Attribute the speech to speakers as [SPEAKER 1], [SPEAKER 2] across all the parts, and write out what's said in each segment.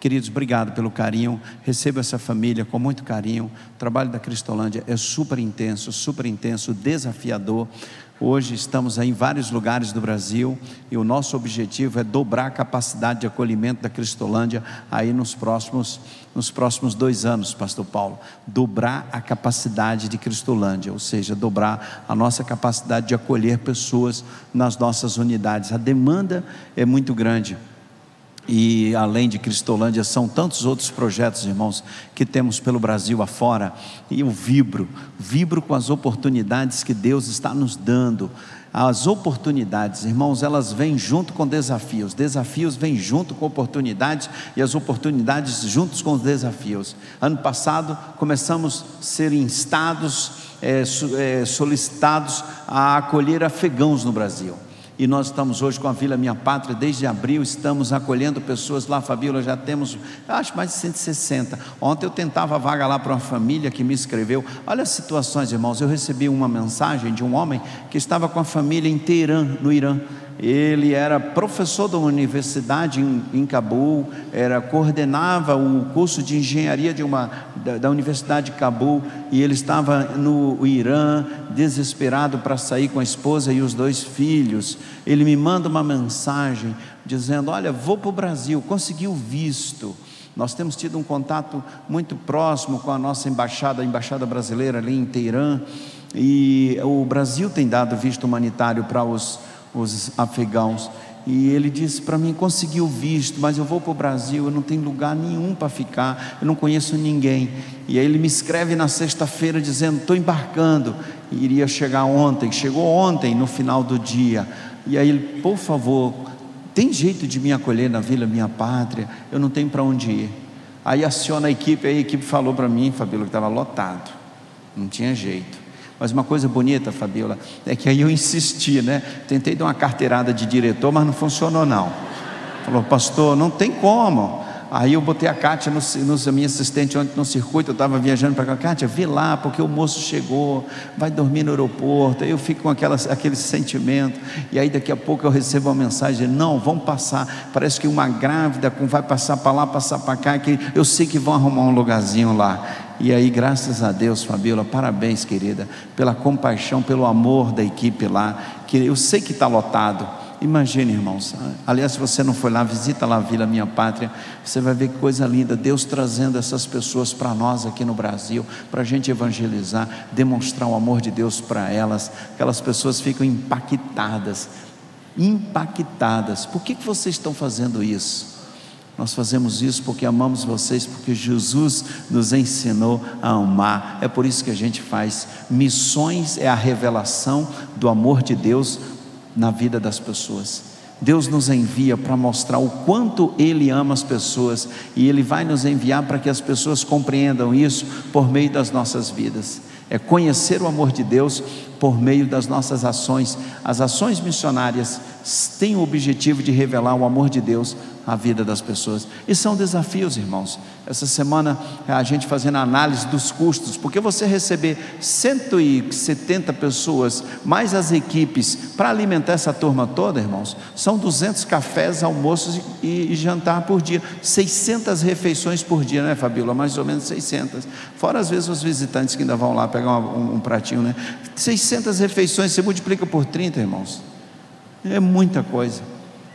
[SPEAKER 1] Queridos, obrigado pelo carinho. Receba essa família com muito carinho. O trabalho da Cristolândia é super intenso, super intenso, desafiador. Hoje estamos em vários lugares do Brasil e o nosso objetivo é dobrar a capacidade de acolhimento da Cristolândia aí nos próximos, nos próximos dois anos, Pastor Paulo. Dobrar a capacidade de Cristolândia, ou seja, dobrar a nossa capacidade de acolher pessoas nas nossas unidades. A demanda é muito grande e além de Cristolândia, são tantos outros projetos, irmãos, que temos pelo Brasil afora, e eu vibro, vibro com as oportunidades que Deus está nos dando. As oportunidades, irmãos, elas vêm junto com desafios, desafios vêm junto com oportunidades e as oportunidades juntos com os desafios. Ano passado começamos a ser instados, é, solicitados a acolher afegãos no Brasil e nós estamos hoje com a Vila Minha Pátria, desde abril estamos acolhendo pessoas lá, Fabíola, já temos, acho mais de 160. Ontem eu tentava vaga lá para uma família que me escreveu. Olha as situações, irmãos. Eu recebi uma mensagem de um homem que estava com a família em Teherã, no Irã. Ele era professor da universidade em, em Cabul, era coordenava o curso de engenharia de uma, da, da Universidade de Cabul e ele estava no Irã, desesperado para sair com a esposa e os dois filhos. Ele me manda uma mensagem dizendo: Olha, vou para o Brasil, consegui o visto. Nós temos tido um contato muito próximo com a nossa embaixada, a embaixada brasileira ali em Teherã, e o Brasil tem dado visto humanitário para os os afegãos. E ele disse para mim: consegui o visto, mas eu vou para o Brasil, eu não tenho lugar nenhum para ficar, eu não conheço ninguém. E aí ele me escreve na sexta-feira dizendo: estou embarcando, e iria chegar ontem. Chegou ontem, no final do dia. E aí ele, por favor, tem jeito de me acolher na vila Minha Pátria? Eu não tenho para onde ir. Aí aciona a equipe, aí a equipe falou para mim, Fabíola, que estava lotado, não tinha jeito. Mas uma coisa bonita, Fabiola, é que aí eu insisti, né? Tentei dar uma carteirada de diretor, mas não funcionou não. Falou, pastor, não tem como. Aí eu botei a Kátia, no, no, minha assistente ontem no circuito, eu estava viajando para cá, Kátia, vê lá, porque o moço chegou, vai dormir no aeroporto. Aí eu fico com aquela, aquele sentimento, e aí daqui a pouco eu recebo uma mensagem: não, vamos passar. Parece que uma grávida vai passar para lá, passar para cá, que eu sei que vão arrumar um lugarzinho lá. E aí, graças a Deus, Fabiola, parabéns, querida, pela compaixão, pelo amor da equipe lá, que eu sei que está lotado. Imagine, irmãos. Aliás, se você não foi lá, visita lá a Vila Minha Pátria. Você vai ver que coisa linda. Deus trazendo essas pessoas para nós aqui no Brasil, para a gente evangelizar, demonstrar o amor de Deus para elas. Aquelas pessoas ficam impactadas. Impactadas. Por que, que vocês estão fazendo isso? Nós fazemos isso porque amamos vocês, porque Jesus nos ensinou a amar. É por isso que a gente faz. Missões é a revelação do amor de Deus na vida das pessoas. Deus nos envia para mostrar o quanto Ele ama as pessoas e Ele vai nos enviar para que as pessoas compreendam isso por meio das nossas vidas. É conhecer o amor de Deus por meio das nossas ações. As ações missionárias têm o objetivo de revelar o amor de Deus a vida das pessoas. E são desafios, irmãos. Essa semana a gente fazendo análise dos custos, porque você receber 170 pessoas, mais as equipes, para alimentar essa turma toda, irmãos, são 200 cafés, almoços e, e jantar por dia, 600 refeições por dia, né, Fabíola? Mais ou menos 600. Fora às vezes os visitantes que ainda vão lá pegar um, um pratinho, né? 600 refeições, você multiplica por 30, irmãos. É muita coisa.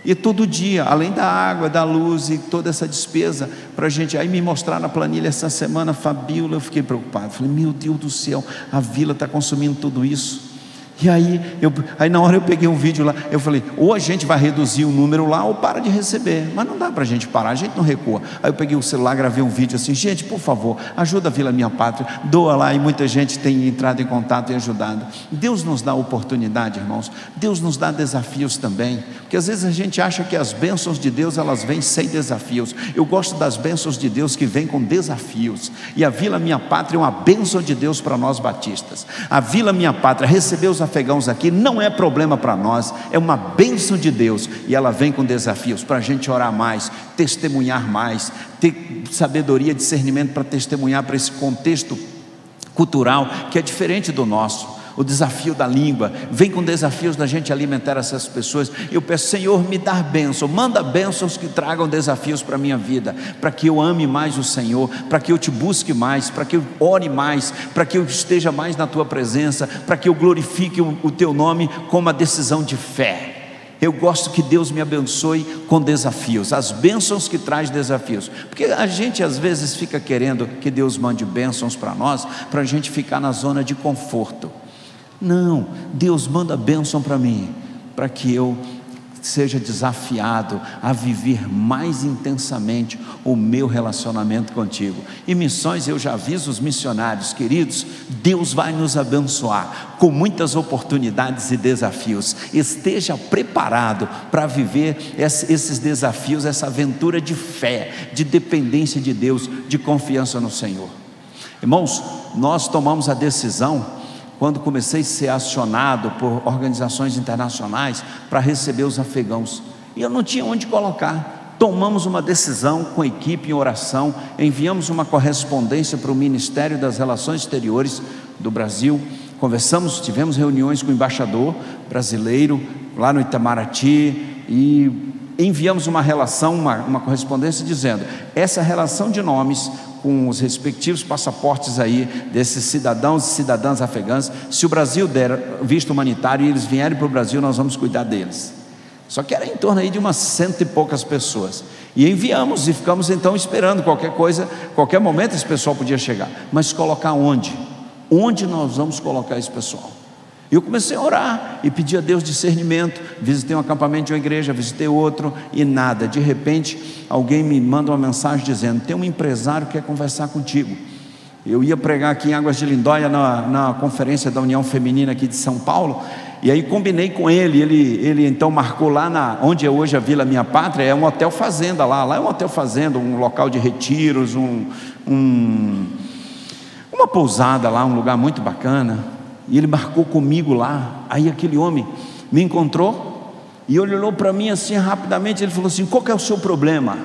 [SPEAKER 1] E todo dia, além da água, da luz e toda essa despesa, para a gente. Aí me mostrar na planilha essa semana, Fabíola, eu fiquei preocupado. Falei, meu Deus do céu, a vila está consumindo tudo isso. E aí, eu, aí na hora eu peguei um vídeo lá, eu falei, ou a gente vai reduzir o número lá, ou para de receber. Mas não dá para a gente parar, a gente não recua. Aí eu peguei o celular, gravei um vídeo assim, gente, por favor, ajuda a Vila Minha Pátria, doa lá, e muita gente tem entrado em contato e ajudado. Deus nos dá oportunidade, irmãos. Deus nos dá desafios também. Porque às vezes a gente acha que as bênçãos de Deus elas vêm sem desafios. Eu gosto das bênçãos de Deus que vêm com desafios. E a Vila Minha Pátria é uma bênção de Deus para nós batistas. A Vila Minha Pátria recebeu os afegãos aqui não é problema para nós, é uma bênção de Deus e ela vem com desafios para a gente orar mais, testemunhar mais, ter sabedoria, discernimento para testemunhar para esse contexto cultural que é diferente do nosso. O desafio da língua, vem com desafios da gente alimentar essas pessoas. Eu peço, Senhor, me dá bênção, manda bênçãos que tragam desafios para a minha vida, para que eu ame mais o Senhor, para que eu te busque mais, para que eu ore mais, para que eu esteja mais na tua presença, para que eu glorifique o, o teu nome com uma decisão de fé. Eu gosto que Deus me abençoe com desafios, as bênçãos que traz desafios, porque a gente às vezes fica querendo que Deus mande bênçãos para nós, para a gente ficar na zona de conforto. Não, Deus manda bênção para mim, para que eu seja desafiado a viver mais intensamente o meu relacionamento contigo. E missões, eu já aviso os missionários, queridos, Deus vai nos abençoar com muitas oportunidades e desafios. Esteja preparado para viver esses desafios, essa aventura de fé, de dependência de Deus, de confiança no Senhor. Irmãos, nós tomamos a decisão quando comecei a ser acionado por organizações internacionais para receber os afegãos. E eu não tinha onde colocar. Tomamos uma decisão com a equipe em oração, enviamos uma correspondência para o Ministério das Relações Exteriores do Brasil, conversamos, tivemos reuniões com o embaixador brasileiro lá no Itamaraty e enviamos uma relação, uma, uma correspondência dizendo: essa relação de nomes com os respectivos passaportes aí desses cidadãos e cidadãs afegãs. Se o Brasil der visto humanitário e eles vierem para o Brasil, nós vamos cuidar deles. Só que era em torno aí de umas cento e poucas pessoas. E enviamos e ficamos então esperando qualquer coisa, qualquer momento esse pessoal podia chegar. Mas colocar onde? Onde nós vamos colocar esse pessoal? E eu comecei a orar e pedir a Deus discernimento. Visitei um acampamento de uma igreja, visitei outro e nada. De repente, alguém me manda uma mensagem dizendo: Tem um empresário que quer conversar contigo. Eu ia pregar aqui em Águas de Lindóia na, na conferência da União Feminina aqui de São Paulo. E aí combinei com ele, ele, ele então marcou lá na, onde é hoje a Vila Minha Pátria, é um hotel fazenda lá, lá é um hotel fazenda, um local de retiros, um, um uma pousada lá, um lugar muito bacana. E ele marcou comigo lá. Aí aquele homem me encontrou e olhou para mim assim rapidamente. Ele falou assim: Qual é o seu problema?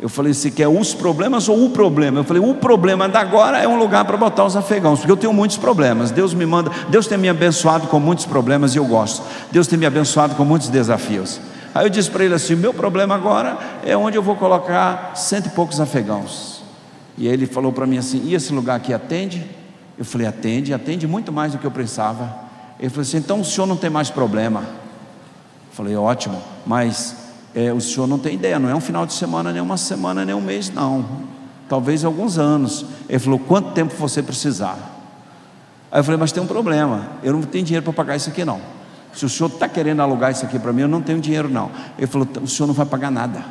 [SPEAKER 1] Eu falei: Você quer os problemas ou o problema? Eu falei: O problema da agora é um lugar para botar os afegãos, porque eu tenho muitos problemas. Deus me manda, Deus tem me abençoado com muitos problemas e eu gosto. Deus tem me abençoado com muitos desafios. Aí eu disse para ele assim: Meu problema agora é onde eu vou colocar cento e poucos afegãos. E aí ele falou para mim assim: E esse lugar aqui atende? Eu falei: atende, atende muito mais do que eu pensava. Ele falou assim: então o senhor não tem mais problema. Eu falei: ótimo, mas é, o senhor não tem ideia, não é um final de semana, nem uma semana, nem um mês, não. Talvez alguns anos. Ele falou: quanto tempo você precisar? Aí eu falei: mas tem um problema, eu não tenho dinheiro para pagar isso aqui, não. Se o senhor está querendo alugar isso aqui para mim, eu não tenho dinheiro, não. Ele falou: o senhor não vai pagar nada.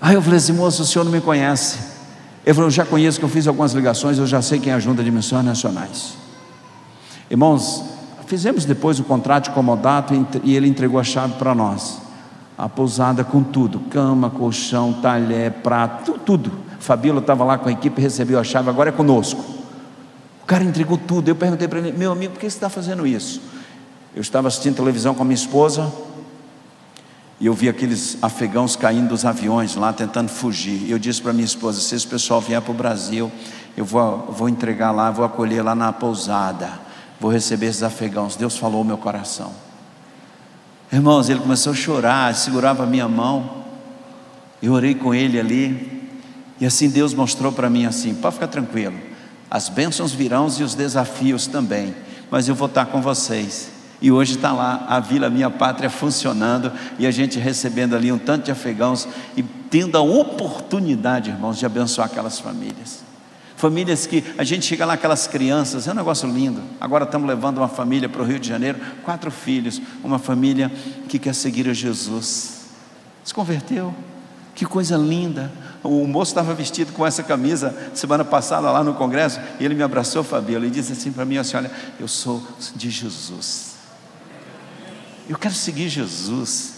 [SPEAKER 1] Aí eu falei assim: moço, o senhor não me conhece. Ele falou: Eu já conheço, que eu fiz algumas ligações, eu já sei quem é a Junta de Missões Nacionais. Irmãos, fizemos depois o contrato de comodato e ele entregou a chave para nós. A pousada com tudo: cama, colchão, talher, prato, tudo. Fabíola estava lá com a equipe, recebeu a chave, agora é conosco. O cara entregou tudo. Eu perguntei para ele: Meu amigo, por que você está fazendo isso? Eu estava assistindo televisão com a minha esposa, e eu vi aqueles afegãos caindo dos aviões lá tentando fugir. Eu disse para minha esposa: se esse pessoal vier para o Brasil, eu vou, vou entregar lá, vou acolher lá na pousada, vou receber esses afegãos. Deus falou meu coração. Irmãos, ele começou a chorar, segurava a minha mão. Eu orei com ele ali. E assim Deus mostrou para mim assim: pode ficar tranquilo, as bênçãos virão e os desafios também, mas eu vou estar com vocês. E hoje está lá a Vila Minha Pátria funcionando e a gente recebendo ali um tanto de afegãos e tendo a oportunidade, irmãos, de abençoar aquelas famílias. Famílias que a gente chega lá, aquelas crianças, é um negócio lindo. Agora estamos levando uma família para o Rio de Janeiro, quatro filhos, uma família que quer seguir a Jesus. Se converteu, que coisa linda. O moço estava vestido com essa camisa semana passada lá no congresso e ele me abraçou, Fabiola, e disse assim para mim: assim, Olha, eu sou de Jesus. Eu quero seguir Jesus.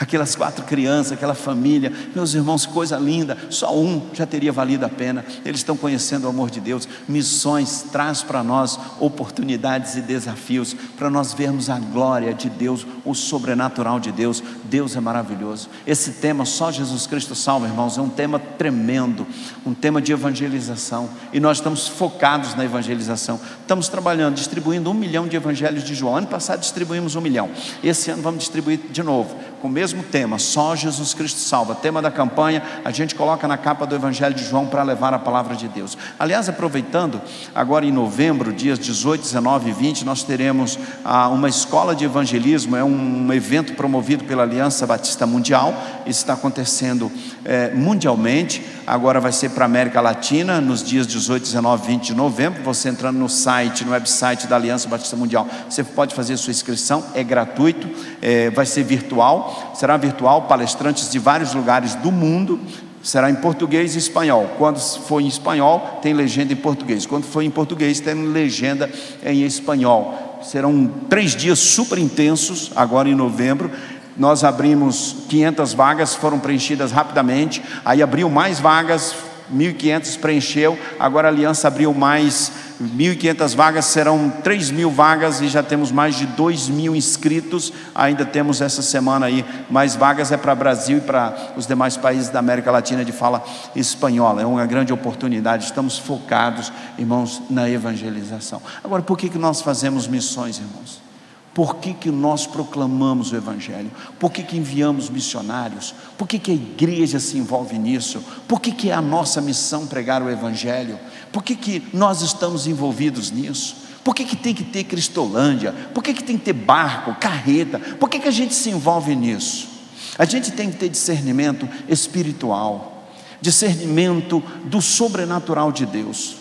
[SPEAKER 1] Aquelas quatro crianças, aquela família, meus irmãos, coisa linda. Só um já teria valido a pena. Eles estão conhecendo o amor de Deus. Missões traz para nós oportunidades e desafios para nós vermos a glória de Deus, o sobrenatural de Deus. Deus é maravilhoso. Esse tema, só Jesus Cristo salva, irmãos, é um tema tremendo, um tema de evangelização. E nós estamos focados na evangelização. Estamos trabalhando, distribuindo um milhão de evangelhos de João. Ano passado distribuímos um milhão. Esse ano vamos distribuir de novo, com o mesmo tema, só Jesus Cristo salva. Tema da campanha, a gente coloca na capa do Evangelho de João para levar a palavra de Deus. Aliás, aproveitando, agora em novembro, dias 18, 19 e 20, nós teremos ah, uma escola de evangelismo, é um evento promovido pela Aliança Batista Mundial, isso está acontecendo é, mundialmente, agora vai ser para a América Latina, nos dias 18, 19 e 20 de novembro. Você entrando no site, no website da Aliança Batista Mundial, você pode fazer sua inscrição, é gratuito, é, vai ser virtual, será virtual, palestrantes de vários lugares do mundo. Será em português e espanhol. Quando for em espanhol, tem legenda em português. Quando for em português, tem legenda em espanhol. Serão três dias super intensos, agora em novembro nós abrimos 500 vagas, foram preenchidas rapidamente, aí abriu mais vagas, 1.500 preencheu, agora a aliança abriu mais 1.500 vagas, serão 3 mil vagas e já temos mais de 2 mil inscritos. Ainda temos essa semana aí mais vagas, é para Brasil e para os demais países da América Latina de fala espanhola. É uma grande oportunidade, estamos focados, irmãos, na evangelização. Agora, por que, que nós fazemos missões, irmãos? Por que, que nós proclamamos o Evangelho? Por que, que enviamos missionários? Por que, que a igreja se envolve nisso? Por que, que é a nossa missão pregar o Evangelho? Por que, que nós estamos envolvidos nisso? Por que, que tem que ter Cristolândia? Por que, que tem que ter barco, carreta? Por que, que a gente se envolve nisso? A gente tem que ter discernimento espiritual, discernimento do sobrenatural de Deus.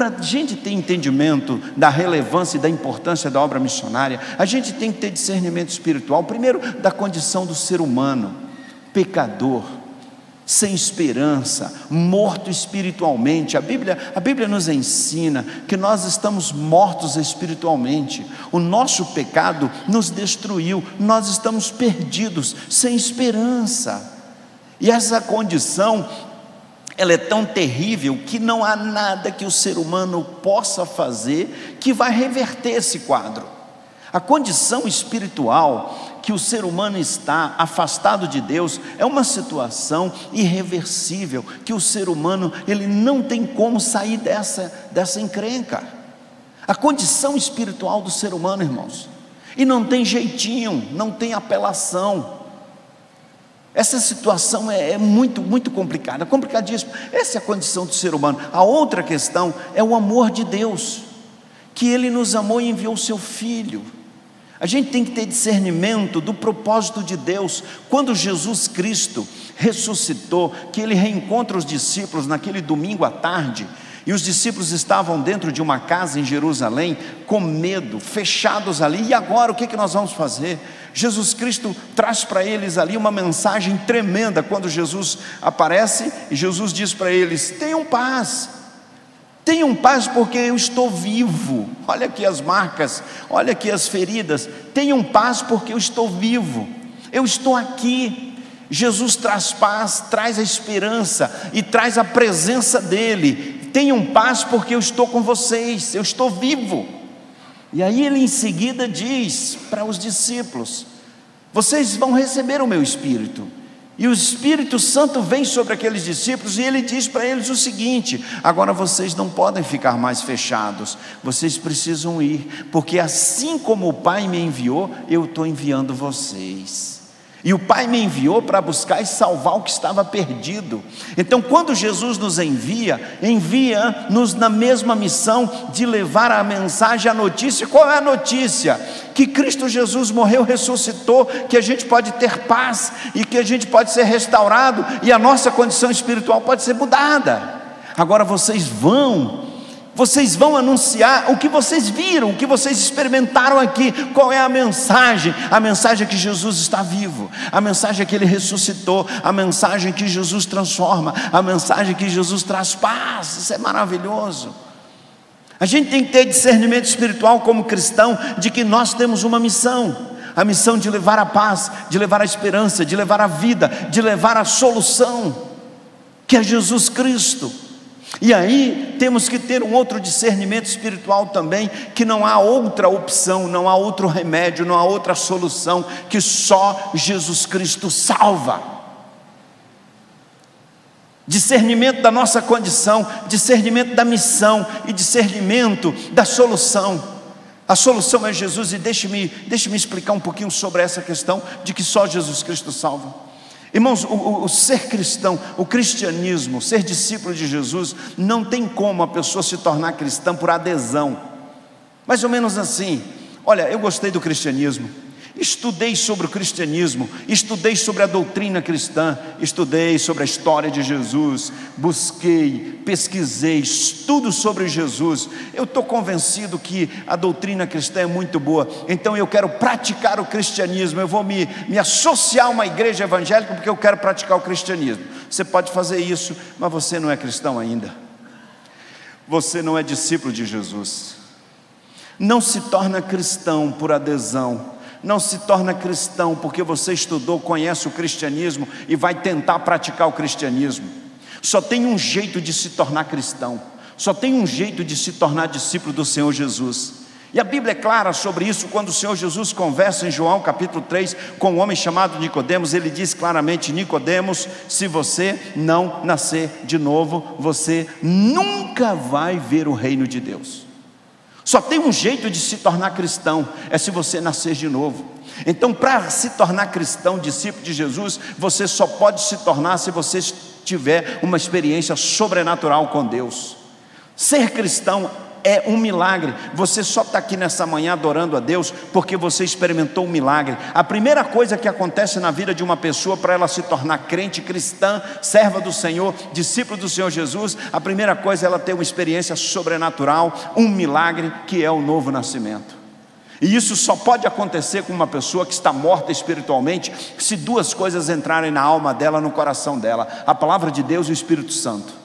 [SPEAKER 1] Para a gente ter entendimento da relevância e da importância da obra missionária, a gente tem que ter discernimento espiritual, primeiro da condição do ser humano, pecador, sem esperança, morto espiritualmente. A Bíblia, a Bíblia nos ensina que nós estamos mortos espiritualmente. O nosso pecado nos destruiu, nós estamos perdidos, sem esperança. E essa condição ela é tão terrível que não há nada que o ser humano possa fazer que vai reverter esse quadro. A condição espiritual que o ser humano está afastado de Deus é uma situação irreversível que o ser humano ele não tem como sair dessa dessa encrenca. A condição espiritual do ser humano, irmãos, e não tem jeitinho, não tem apelação. Essa situação é, é, muito, muito complicada, complicadíssima. Essa é a condição do ser humano. A outra questão é o amor de Deus, que Ele nos amou e enviou o Seu Filho. A gente tem que ter discernimento do propósito de Deus. Quando Jesus Cristo ressuscitou, que Ele reencontra os discípulos naquele domingo à tarde, e os discípulos estavam dentro de uma casa em Jerusalém, com medo, fechados ali. E agora o que, que nós vamos fazer? Jesus Cristo traz para eles ali uma mensagem tremenda quando Jesus aparece e Jesus diz para eles: tenham paz, tenham paz porque eu estou vivo. Olha aqui as marcas, olha aqui as feridas. Tenham paz porque eu estou vivo, eu estou aqui. Jesus traz paz, traz a esperança e traz a presença dEle. Tenham paz porque eu estou com vocês, eu estou vivo. E aí ele em seguida diz para os discípulos: Vocês vão receber o meu espírito. E o Espírito Santo vem sobre aqueles discípulos e ele diz para eles o seguinte: agora vocês não podem ficar mais fechados, vocês precisam ir, porque assim como o Pai me enviou, eu estou enviando vocês. E o Pai me enviou para buscar e salvar o que estava perdido. Então, quando Jesus nos envia, envia-nos na mesma missão de levar a mensagem, a notícia. Qual é a notícia? Que Cristo Jesus morreu, ressuscitou, que a gente pode ter paz e que a gente pode ser restaurado e a nossa condição espiritual pode ser mudada. Agora vocês vão vocês vão anunciar o que vocês viram, o que vocês experimentaram aqui. Qual é a mensagem? A mensagem é que Jesus está vivo, a mensagem é que ele ressuscitou, a mensagem é que Jesus transforma, a mensagem é que Jesus traz paz. Isso é maravilhoso. A gente tem que ter discernimento espiritual como cristão de que nós temos uma missão a missão de levar a paz, de levar a esperança, de levar a vida, de levar a solução, que é Jesus Cristo. E aí temos que ter um outro discernimento espiritual também, que não há outra opção, não há outro remédio, não há outra solução que só Jesus Cristo salva. Discernimento da nossa condição, discernimento da missão e discernimento da solução. A solução é Jesus, e deixe-me deixe explicar um pouquinho sobre essa questão de que só Jesus Cristo salva. Irmãos, o, o, ser cristão, o cristianismo, ser discípulo de Jesus, não tem como a pessoa se tornar cristã por adesão. Mais ou menos assim. Olha, eu gostei do cristianismo, Estudei sobre o cristianismo, estudei sobre a doutrina cristã, estudei sobre a história de Jesus, busquei, pesquisei, estudo sobre Jesus. Eu estou convencido que a doutrina cristã é muito boa, então eu quero praticar o cristianismo. Eu vou me, me associar a uma igreja evangélica porque eu quero praticar o cristianismo. Você pode fazer isso, mas você não é cristão ainda, você não é discípulo de Jesus. Não se torna cristão por adesão não se torna cristão porque você estudou, conhece o cristianismo e vai tentar praticar o cristianismo. Só tem um jeito de se tornar cristão, só tem um jeito de se tornar discípulo do Senhor Jesus. E a Bíblia é clara sobre isso quando o Senhor Jesus conversa em João capítulo 3 com um homem chamado Nicodemos, ele diz claramente: Nicodemos, se você não nascer de novo, você nunca vai ver o reino de Deus. Só tem um jeito de se tornar cristão, é se você nascer de novo. Então, para se tornar cristão, discípulo de Jesus, você só pode se tornar se você tiver uma experiência sobrenatural com Deus. Ser cristão é um milagre. Você só está aqui nessa manhã adorando a Deus porque você experimentou um milagre. A primeira coisa que acontece na vida de uma pessoa para ela se tornar crente cristã, serva do Senhor, discípulo do Senhor Jesus, a primeira coisa é ela ter uma experiência sobrenatural, um milagre que é o novo nascimento. E isso só pode acontecer com uma pessoa que está morta espiritualmente, se duas coisas entrarem na alma dela, no coração dela: a palavra de Deus e o Espírito Santo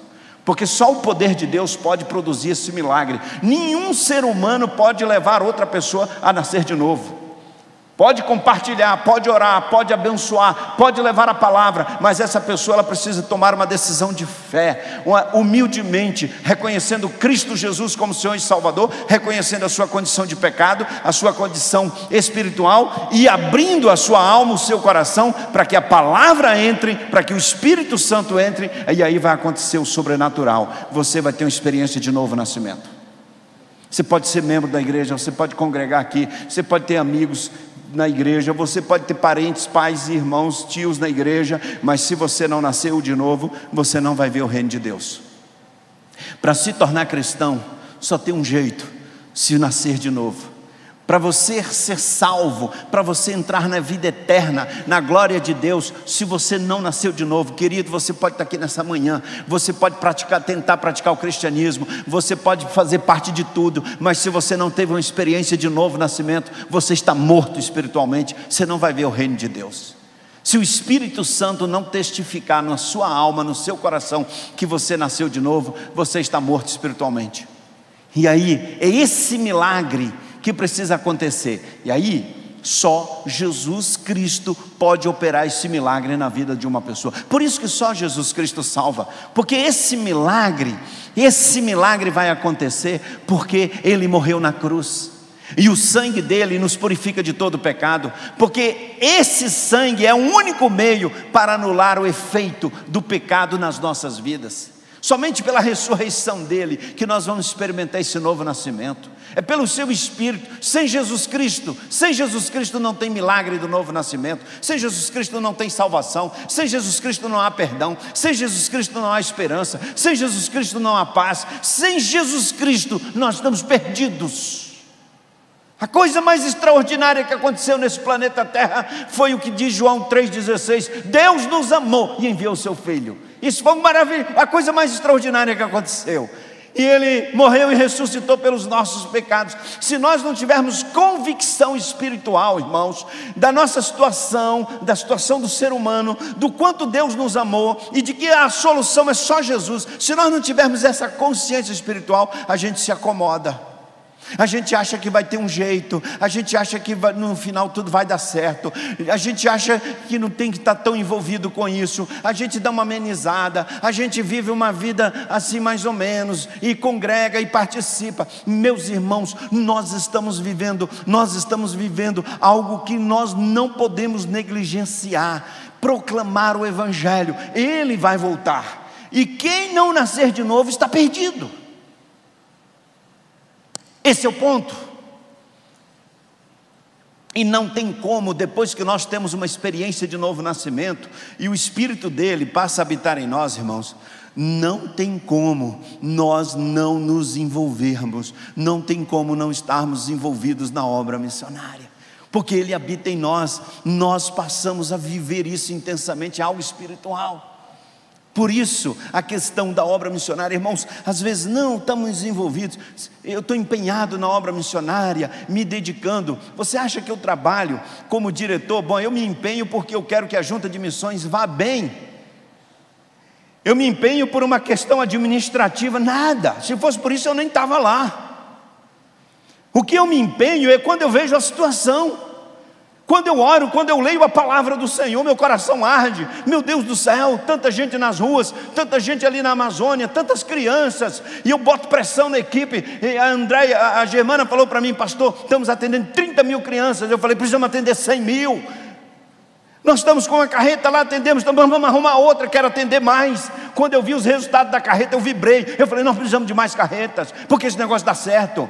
[SPEAKER 1] porque só o poder de Deus pode produzir esse milagre. Nenhum ser humano pode levar outra pessoa a nascer de novo. Pode compartilhar, pode orar, pode abençoar, pode levar a palavra, mas essa pessoa ela precisa tomar uma decisão de fé, uma, humildemente, reconhecendo Cristo Jesus como Senhor e Salvador, reconhecendo a sua condição de pecado, a sua condição espiritual e abrindo a sua alma, o seu coração, para que a palavra entre, para que o Espírito Santo entre, e aí vai acontecer o sobrenatural. Você vai ter uma experiência de novo nascimento. Você pode ser membro da igreja, você pode congregar aqui, você pode ter amigos, na igreja, você pode ter parentes, pais, irmãos, tios na igreja, mas se você não nasceu de novo, você não vai ver o reino de Deus. Para se tornar cristão, só tem um jeito: se nascer de novo. Para você ser salvo, para você entrar na vida eterna, na glória de Deus, se você não nasceu de novo, querido, você pode estar aqui nessa manhã, você pode praticar, tentar praticar o cristianismo, você pode fazer parte de tudo, mas se você não teve uma experiência de novo nascimento, você está morto espiritualmente, você não vai ver o reino de Deus. Se o Espírito Santo não testificar na sua alma, no seu coração, que você nasceu de novo, você está morto espiritualmente. E aí, é esse milagre que precisa acontecer. E aí, só Jesus Cristo pode operar esse milagre na vida de uma pessoa. Por isso que só Jesus Cristo salva, porque esse milagre, esse milagre vai acontecer porque ele morreu na cruz. E o sangue dele nos purifica de todo pecado, porque esse sangue é o único meio para anular o efeito do pecado nas nossas vidas. Somente pela ressurreição dele que nós vamos experimentar esse novo nascimento. É pelo seu espírito. Sem Jesus Cristo, sem Jesus Cristo não tem milagre do novo nascimento. Sem Jesus Cristo não tem salvação. Sem Jesus Cristo não há perdão. Sem Jesus Cristo não há esperança. Sem Jesus Cristo não há paz. Sem Jesus Cristo nós estamos perdidos. A coisa mais extraordinária que aconteceu nesse planeta Terra foi o que diz João 3,16: Deus nos amou e enviou o seu Filho isso foi a coisa mais extraordinária que aconteceu. E ele morreu e ressuscitou pelos nossos pecados. Se nós não tivermos convicção espiritual, irmãos, da nossa situação, da situação do ser humano, do quanto Deus nos amou e de que a solução é só Jesus, se nós não tivermos essa consciência espiritual, a gente se acomoda. A gente acha que vai ter um jeito, a gente acha que vai, no final tudo vai dar certo, a gente acha que não tem que estar tão envolvido com isso, a gente dá uma amenizada, a gente vive uma vida assim mais ou menos, e congrega e participa. Meus irmãos, nós estamos vivendo, nós estamos vivendo algo que nós não podemos negligenciar proclamar o Evangelho, ele vai voltar, e quem não nascer de novo está perdido. Esse é o ponto. E não tem como, depois que nós temos uma experiência de novo nascimento e o Espírito dele passa a habitar em nós, irmãos, não tem como nós não nos envolvermos, não tem como não estarmos envolvidos na obra missionária, porque ele habita em nós, nós passamos a viver isso intensamente, algo espiritual. Por isso, a questão da obra missionária, irmãos, às vezes não estamos envolvidos, eu estou empenhado na obra missionária, me dedicando. Você acha que eu trabalho como diretor? Bom, eu me empenho porque eu quero que a junta de missões vá bem. Eu me empenho por uma questão administrativa, nada. Se fosse por isso, eu nem estava lá. O que eu me empenho é quando eu vejo a situação. Quando eu oro, quando eu leio a palavra do Senhor, meu coração arde. Meu Deus do céu, tanta gente nas ruas, tanta gente ali na Amazônia, tantas crianças, e eu boto pressão na equipe. E a Andréia, a Germana falou para mim, pastor, estamos atendendo 30 mil crianças. Eu falei, precisamos atender 100 mil. Nós estamos com uma carreta lá, atendemos, então vamos arrumar outra, quero atender mais. Quando eu vi os resultados da carreta, eu vibrei. Eu falei, nós precisamos de mais carretas, porque esse negócio dá certo.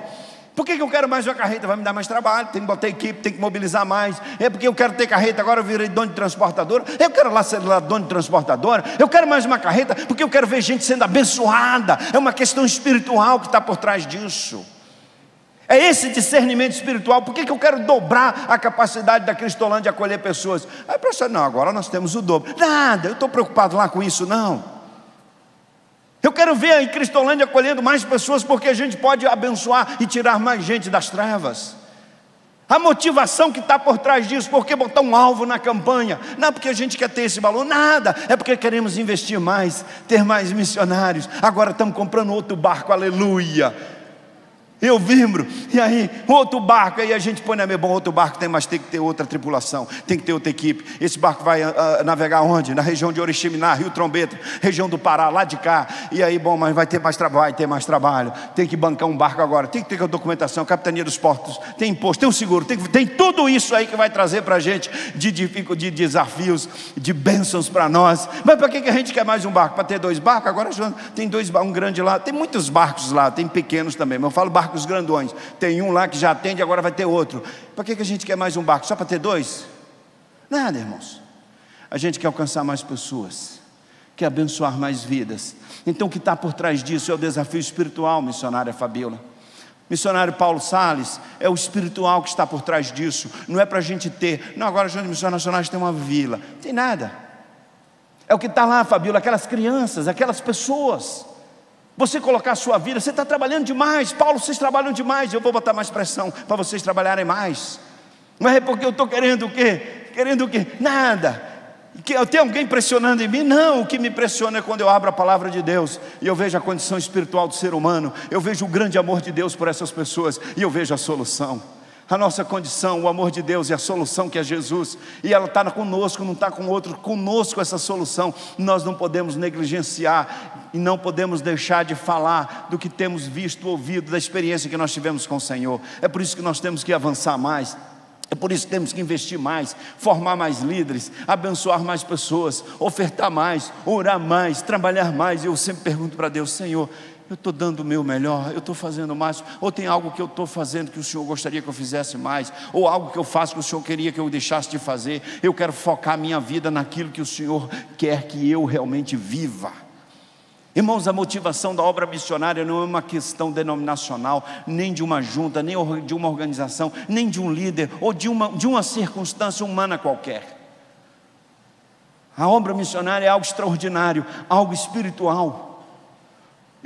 [SPEAKER 1] Por que, que eu quero mais uma carreta? Vai me dar mais trabalho, tem que botar equipe, tem que mobilizar mais. É porque eu quero ter carreta, agora eu virei dono de transportadora. Eu quero lá ser lá dono de transportadora. Eu quero mais uma carreta, porque eu quero ver gente sendo abençoada. É uma questão espiritual que está por trás disso. É esse discernimento espiritual. Por que, que eu quero dobrar a capacidade da Cristolândia de acolher pessoas? Aí, professor, não, agora nós temos o dobro. Nada, eu estou preocupado lá com isso, não. Eu quero ver em Cristolândia acolhendo mais pessoas, porque a gente pode abençoar e tirar mais gente das trevas. A motivação que está por trás disso, por que botar um alvo na campanha? Não é porque a gente quer ter esse valor, nada, é porque queremos investir mais, ter mais missionários. Agora estamos comprando outro barco, aleluia. Eu vibro, e aí, outro barco, aí a gente põe na minha bom, outro barco tem, mas tem que ter outra tripulação, tem que ter outra equipe. Esse barco vai uh, navegar onde? Na região de Oriximiná, Rio Trombeta, região do Pará, lá de cá. E aí, bom, mas vai ter mais trabalho, vai ter mais trabalho. Tem que bancar um barco agora, tem que ter documentação, capitania dos portos, tem imposto, tem um seguro, tem, tem tudo isso aí que vai trazer para a gente de, de, de desafios, de bênçãos para nós. Mas para que, que a gente quer mais um barco? Para ter dois barcos? Agora tem dois, um grande lá, tem muitos barcos lá, tem pequenos também, mas eu falo barco barcos grandões. Tem um lá que já atende, agora vai ter outro. Para que, que a gente quer mais um barco? Só para ter dois? Nada, irmãos. A gente quer alcançar mais pessoas, quer abençoar mais vidas. Então, o que está por trás disso é o desafio espiritual, missionária Fabiola. Missionário Paulo Sales é o espiritual que está por trás disso. Não é para a gente ter, não, agora a gente Missões Nacionais tem uma vila. Não tem nada. É o que está lá, Fabiola, aquelas crianças, aquelas pessoas você colocar a sua vida, você está trabalhando demais, Paulo, vocês trabalham demais, eu vou botar mais pressão para vocês trabalharem mais. Não é porque eu estou querendo o quê? Querendo o quê? Nada. Tenho alguém pressionando em mim? Não, o que me pressiona é quando eu abro a palavra de Deus e eu vejo a condição espiritual do ser humano, eu vejo o grande amor de Deus por essas pessoas e eu vejo a solução a nossa condição, o amor de Deus e a solução que é Jesus, e ela está conosco, não está com outro, conosco essa solução, nós não podemos negligenciar e não podemos deixar de falar do que temos visto, ouvido, da experiência que nós tivemos com o Senhor. É por isso que nós temos que avançar mais. É por isso que temos que investir mais, formar mais líderes, abençoar mais pessoas, ofertar mais, orar mais, trabalhar mais. Eu sempre pergunto para Deus, Senhor, eu estou dando o meu melhor, eu estou fazendo mais, ou tem algo que eu estou fazendo que o Senhor gostaria que eu fizesse mais, ou algo que eu faço que o Senhor queria que eu deixasse de fazer, eu quero focar a minha vida naquilo que o Senhor quer que eu realmente viva. Irmãos, a motivação da obra missionária não é uma questão denominacional, nem de uma junta, nem de uma organização, nem de um líder, ou de uma, de uma circunstância humana qualquer. A obra missionária é algo extraordinário, algo espiritual.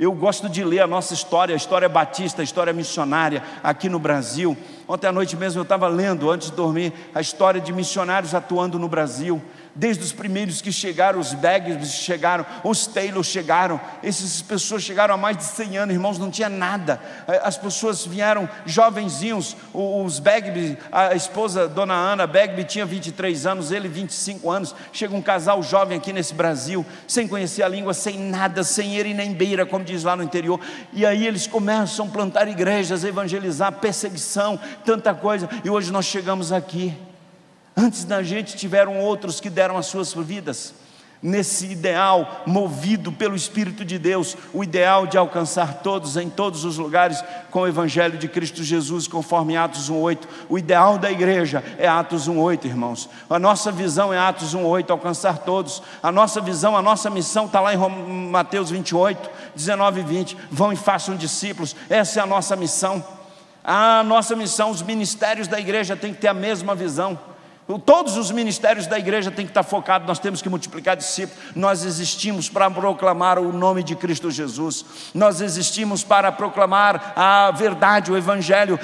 [SPEAKER 1] Eu gosto de ler a nossa história, a história batista, a história missionária aqui no Brasil. Ontem à noite mesmo eu estava lendo, antes de dormir, a história de missionários atuando no Brasil.
[SPEAKER 2] Desde os primeiros que chegaram, os Bagby chegaram, os Taylor chegaram, essas pessoas chegaram há mais de 100 anos, irmãos, não tinha nada, as pessoas vieram jovenzinhos, os Bagby, a esposa, dona Ana Bagby tinha 23 anos, ele 25 anos, chega um casal jovem aqui nesse Brasil, sem conhecer a língua, sem nada, sem ele nem beira, como diz lá no interior, e aí eles começam a plantar igrejas, evangelizar, perseguição, tanta coisa, e hoje nós chegamos aqui, Antes da gente tiveram outros que deram as suas vidas nesse ideal movido pelo Espírito de Deus, o ideal de alcançar todos em todos os lugares com o Evangelho de Cristo Jesus, conforme Atos 1,8. O ideal da igreja é Atos 1,8, irmãos. A nossa visão é Atos 1,8, alcançar todos. A nossa visão, a nossa missão está lá em Mateus 28, 19 e 20. Vão e façam discípulos, essa é a nossa missão. A nossa missão, os ministérios da igreja têm que ter a mesma visão. Todos os ministérios da igreja têm que estar focados, nós temos que multiplicar discípulos. Nós existimos para proclamar o nome de Cristo Jesus, nós existimos para proclamar a verdade, o Evangelho,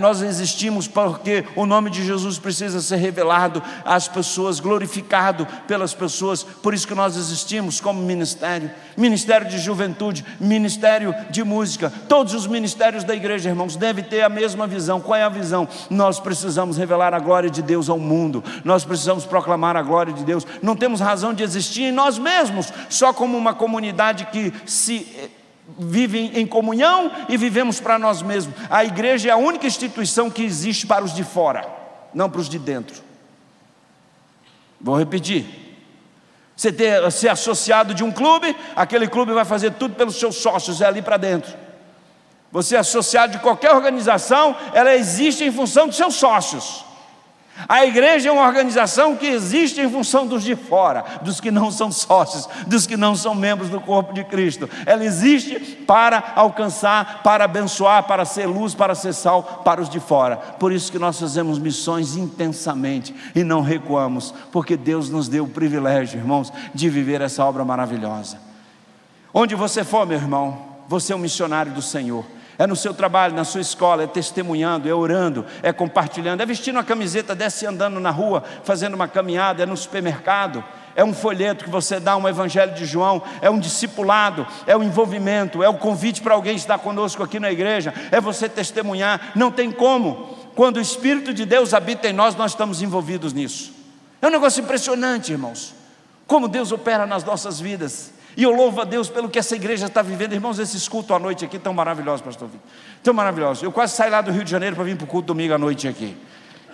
[SPEAKER 2] nós existimos porque o nome de Jesus precisa ser revelado às pessoas, glorificado pelas pessoas, por isso que nós existimos como ministério ministério de juventude, ministério de música. Todos os ministérios da igreja, irmãos, devem ter a mesma visão. Qual é a visão? Nós precisamos revelar a glória de Deus ao mundo mundo, nós precisamos proclamar a glória de Deus. Não temos razão de existir em nós mesmos, só como uma comunidade que se eh, vive em comunhão e vivemos para nós mesmos. A igreja é a única instituição que existe para os de fora, não para os de dentro. Vou repetir. Você ter, ser associado de um clube, aquele clube vai fazer tudo pelos seus sócios, é ali para dentro. Você é associado de qualquer organização, ela existe em função dos seus sócios. A igreja é uma organização que existe em função dos de fora, dos que não são sócios, dos que não são membros do corpo de Cristo. Ela existe para alcançar, para abençoar, para ser luz, para ser sal para os de fora. Por isso que nós fazemos missões intensamente e não recuamos, porque Deus nos deu o privilégio, irmãos, de viver essa obra maravilhosa. Onde você for, meu irmão, você é um missionário do Senhor é no seu trabalho, na sua escola, é testemunhando, é orando, é compartilhando, é vestindo uma camiseta, desce andando na rua, fazendo uma caminhada, é no supermercado, é um folheto que você dá, um evangelho de João, é um discipulado, é o um envolvimento, é o convite para alguém estar conosco aqui na igreja, é você testemunhar, não tem como. Quando o Espírito de Deus habita em nós, nós estamos envolvidos nisso. É um negócio impressionante, irmãos, como Deus opera nas nossas vidas. E eu louvo a Deus pelo que essa igreja está vivendo. Irmãos, esses cultos à noite aqui tão maravilhosos, pastor Vitor. Tão maravilhosos. Eu quase saí lá do Rio de Janeiro para vir para o culto domingo à noite aqui.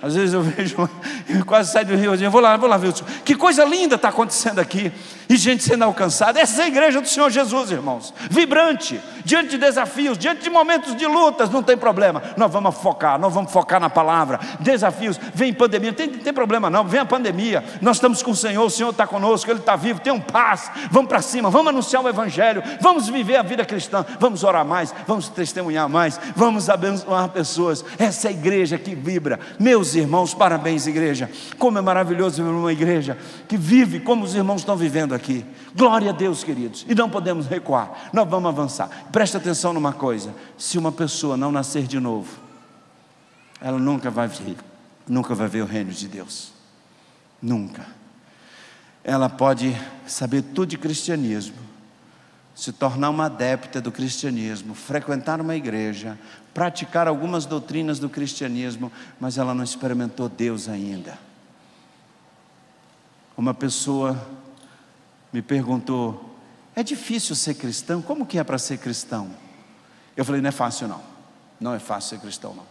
[SPEAKER 2] Às vezes eu vejo, eu quase saio do Rio, eu vou lá, vou lá ver. Que coisa linda está acontecendo aqui. E gente sendo alcançada. Essa é a igreja do Senhor Jesus, irmãos. Vibrante, diante de desafios, diante de momentos de lutas, não tem problema. Nós vamos focar, nós vamos focar na palavra. Desafios, vem pandemia, não tem, tem problema não, vem a pandemia. Nós estamos com o Senhor, o Senhor está conosco, Ele está vivo, tem um paz. Vamos para cima, vamos anunciar o Evangelho, vamos viver a vida cristã, vamos orar mais, vamos testemunhar mais, vamos abençoar pessoas. Essa é a igreja que vibra. Meus irmãos, parabéns, igreja. Como é maravilhoso uma igreja que vive como os irmãos estão vivendo aqui. Glória a Deus, queridos. E não podemos recuar, nós vamos avançar. Presta atenção numa coisa: se uma pessoa não nascer de novo, ela nunca vai ver, nunca vai ver o reino de Deus. Nunca. Ela pode saber tudo de cristianismo, se tornar uma adepta do cristianismo, frequentar uma igreja, praticar algumas doutrinas do cristianismo, mas ela não experimentou Deus ainda. Uma pessoa me perguntou: é difícil ser cristão? Como que é para ser cristão? Eu falei: não é fácil não. Não é fácil ser cristão não.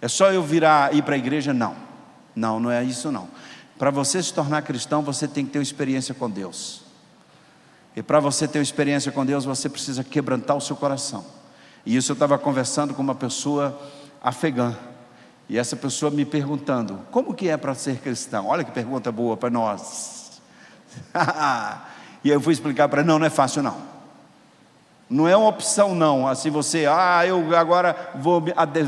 [SPEAKER 2] É só eu virar ir para a igreja? Não. Não, não é isso não. Para você se tornar cristão, você tem que ter uma experiência com Deus. E para você ter uma experiência com Deus, você precisa quebrantar o seu coração. E isso eu estava conversando com uma pessoa afegã. E essa pessoa me perguntando: como que é para ser cristão? Olha que pergunta boa para nós. e eu fui explicar para ele: não, não é fácil não. Não é uma opção, não. Assim você, ah, eu agora vou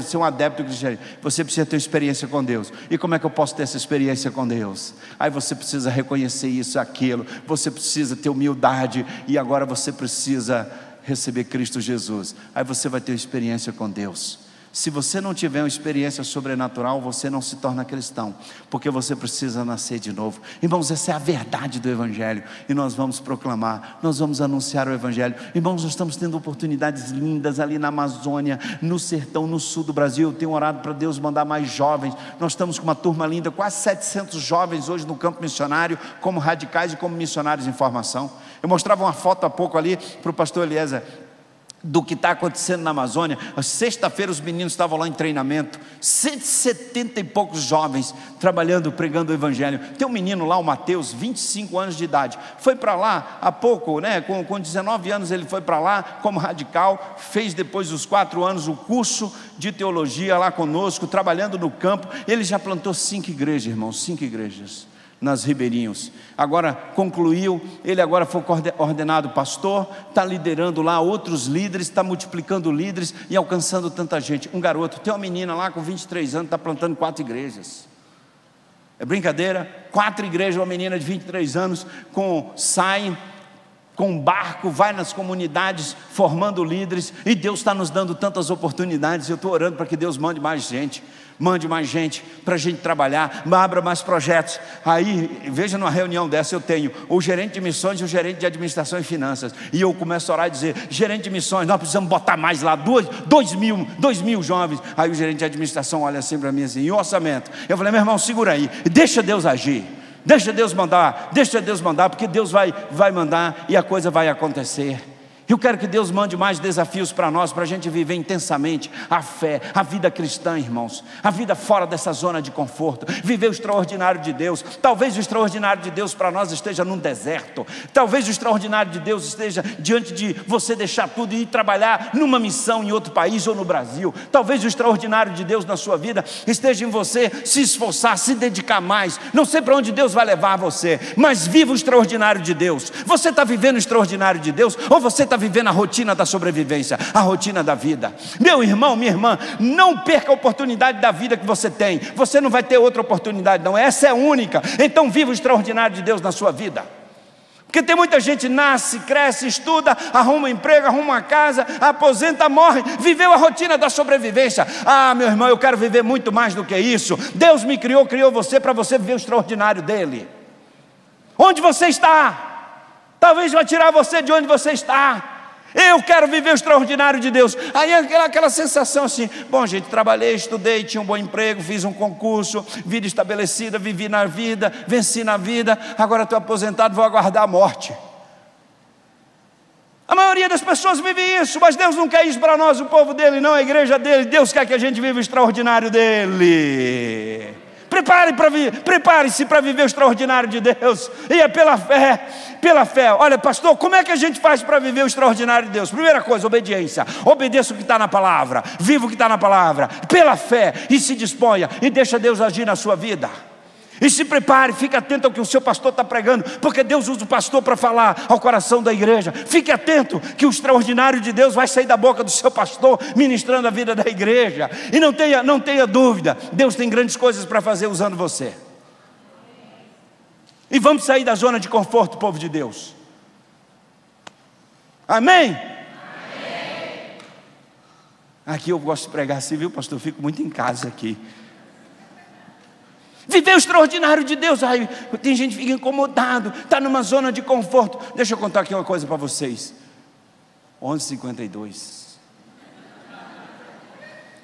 [SPEAKER 2] ser um adepto cristiano. Você precisa ter experiência com Deus. E como é que eu posso ter essa experiência com Deus? Aí você precisa reconhecer isso, aquilo. Você precisa ter humildade. E agora você precisa receber Cristo Jesus. Aí você vai ter experiência com Deus.
[SPEAKER 1] Se você não tiver uma experiência sobrenatural, você não se torna cristão, porque você precisa nascer de novo. Irmãos, essa é a verdade do Evangelho, e nós vamos proclamar, nós vamos anunciar o Evangelho. Irmãos, nós estamos tendo oportunidades lindas ali na Amazônia, no sertão, no sul do Brasil. Eu tenho orado para Deus mandar mais jovens. Nós estamos com uma turma linda, quase 700 jovens hoje no campo missionário, como radicais e como missionários em formação. Eu mostrava uma foto há pouco ali para o pastor Eliezer do que está acontecendo na Amazônia. Sexta-feira os meninos estavam lá em treinamento, 170 e poucos jovens trabalhando, pregando o Evangelho. Tem um menino lá, o Mateus, 25 anos de idade, foi para lá há pouco, né? Com, com 19 anos ele foi para lá como radical, fez depois dos quatro anos o curso de teologia lá conosco, trabalhando no campo. Ele já plantou cinco igrejas, irmãos, cinco igrejas nas Ribeirinhos. Agora concluiu, ele agora foi ordenado pastor, está liderando lá outros líderes, está multiplicando líderes e alcançando tanta gente. Um garoto, tem uma menina lá com 23 anos, está plantando quatro igrejas. É brincadeira? Quatro igrejas, uma menina de 23 anos, com sai com um barco, vai nas comunidades formando líderes, e Deus está nos dando tantas oportunidades. Eu estou orando para que Deus mande mais gente mande mais gente para a gente trabalhar, abra mais projetos. Aí, veja numa reunião dessa, eu tenho o gerente de missões e o gerente de administração e finanças. E eu começo a orar e dizer: gerente de missões, nós precisamos botar mais lá, dois, dois, mil, dois mil jovens. Aí o gerente de administração olha assim para mim assim, e o orçamento? Eu falei, meu irmão, segura aí, deixa Deus agir. Deixa Deus mandar, deixa Deus mandar, porque Deus vai, vai mandar e a coisa vai acontecer. Eu quero que Deus mande mais desafios para nós, para a gente viver intensamente a fé, a vida cristã, irmãos, a vida fora dessa zona de conforto, viver o extraordinário de Deus. Talvez o extraordinário de Deus para nós esteja num deserto, talvez o extraordinário de Deus esteja diante de você deixar tudo e ir trabalhar numa missão em outro país ou no Brasil. Talvez o extraordinário de Deus na sua vida esteja em você se esforçar, se dedicar mais. Não sei para onde Deus vai levar você, mas viva o extraordinário de Deus. Você está vivendo o extraordinário de Deus ou você está vivendo a rotina da sobrevivência, a rotina da vida. Meu irmão, minha irmã, não perca a oportunidade da vida que você tem. Você não vai ter outra oportunidade, não. Essa é única. Então viva o extraordinário de Deus na sua vida. Porque tem muita gente nasce, cresce, estuda, arruma um emprego, arruma uma casa, aposenta, morre, viveu a rotina da sobrevivência. Ah, meu irmão, eu quero viver muito mais do que isso. Deus me criou, criou você para você viver o extraordinário dele. Onde você está? Talvez vai tirar você de onde você está. Eu quero viver o extraordinário de Deus. Aí aquela, aquela sensação assim: bom, gente, trabalhei, estudei, tinha um bom emprego, fiz um concurso, vida estabelecida, vivi na vida, venci na vida, agora estou aposentado, vou aguardar a morte. A maioria das pessoas vive isso, mas Deus não quer isso para nós, o povo dele, não, a igreja dele. Deus quer que a gente viva o extraordinário dele. Prepare para prepare-se para viver o extraordinário de Deus. E é pela fé, pela fé. Olha, pastor, como é que a gente faz para viver o extraordinário de Deus? Primeira coisa, obediência. Obedeça o que está na palavra, viva o que está na palavra, pela fé, e se disponha, e deixa Deus agir na sua vida. E se prepare, fique atento ao que o seu pastor está pregando, porque Deus usa o pastor para falar ao coração da igreja. Fique atento que o extraordinário de Deus vai sair da boca do seu pastor, ministrando a vida da igreja. E não tenha, não tenha dúvida, Deus tem grandes coisas para fazer usando você. E vamos sair da zona de conforto, povo de Deus. Amém? Amém. Aqui eu gosto de pregar assim, viu, pastor? Eu fico muito em casa aqui. Viver o extraordinário de Deus. Ai, tem gente que fica incomodado, está numa zona de conforto. Deixa eu contar aqui uma coisa para vocês. 11h52.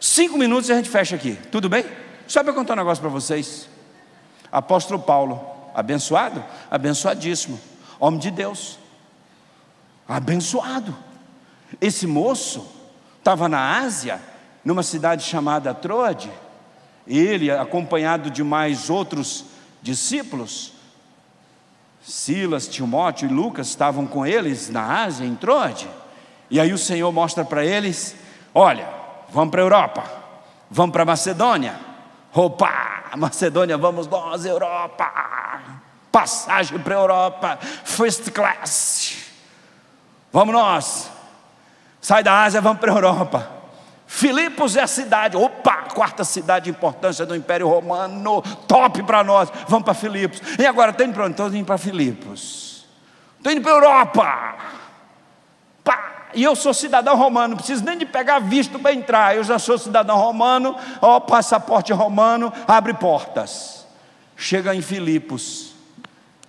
[SPEAKER 1] Cinco minutos e a gente fecha aqui. Tudo bem? Só para contar um negócio para vocês. Apóstolo Paulo, abençoado? Abençoadíssimo. Homem de Deus. Abençoado. Esse moço estava na Ásia, numa cidade chamada Troade ele, acompanhado de mais outros discípulos, Silas, Timóteo e Lucas estavam com eles na Ásia, em Troade. E aí o Senhor mostra para eles: olha, vamos para a Europa, vamos para a Macedônia. Opa, Macedônia, vamos nós, Europa. Passagem para a Europa, first class. Vamos nós. Sai da Ásia, vamos para a Europa. Filipos é a cidade, opa, quarta cidade de importância do Império Romano, top para nós, vamos para Filipos. E agora, estou indo para onde? Estou indo para Filipos. Estou indo para a Europa. Pá.
[SPEAKER 2] E eu sou cidadão romano, não preciso nem de pegar visto para entrar. Eu já sou cidadão romano, ó, passaporte romano, abre portas. Chega em Filipos.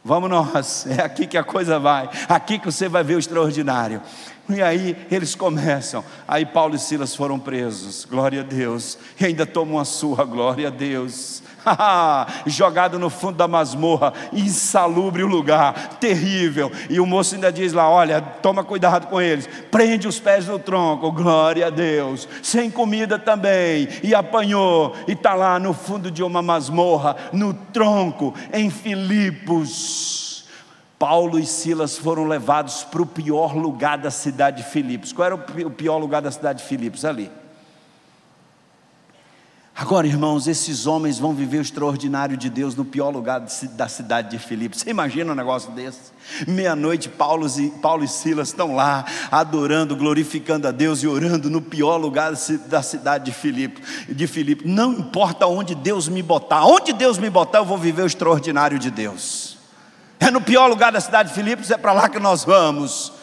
[SPEAKER 2] Vamos nós, é aqui que a coisa vai, aqui que você vai ver o extraordinário. E aí eles começam. Aí Paulo e Silas foram presos, glória a Deus. E ainda tomam uma surra, glória a Deus. Jogado no fundo da masmorra, insalubre o lugar, terrível. E o moço ainda diz lá: Olha, toma cuidado com eles, prende os pés no tronco, glória a Deus. Sem comida também. E apanhou, e está lá no fundo de uma masmorra, no tronco, em Filipos. Paulo e Silas foram levados para o pior lugar da cidade de Filipos. Qual era o pior lugar da cidade de Filipos? Ali. Agora, irmãos, esses homens vão viver o extraordinário de Deus no pior lugar da cidade de Filipos. Você imagina um negócio desse? Meia-noite, Paulo e, Paulo e Silas estão lá, adorando, glorificando a Deus e orando no pior lugar da cidade de Filipos. De Filipos. Não importa onde Deus me botar, onde Deus me botar, eu vou viver o extraordinário de Deus. É no pior lugar da cidade de Filipos, é para lá que nós vamos.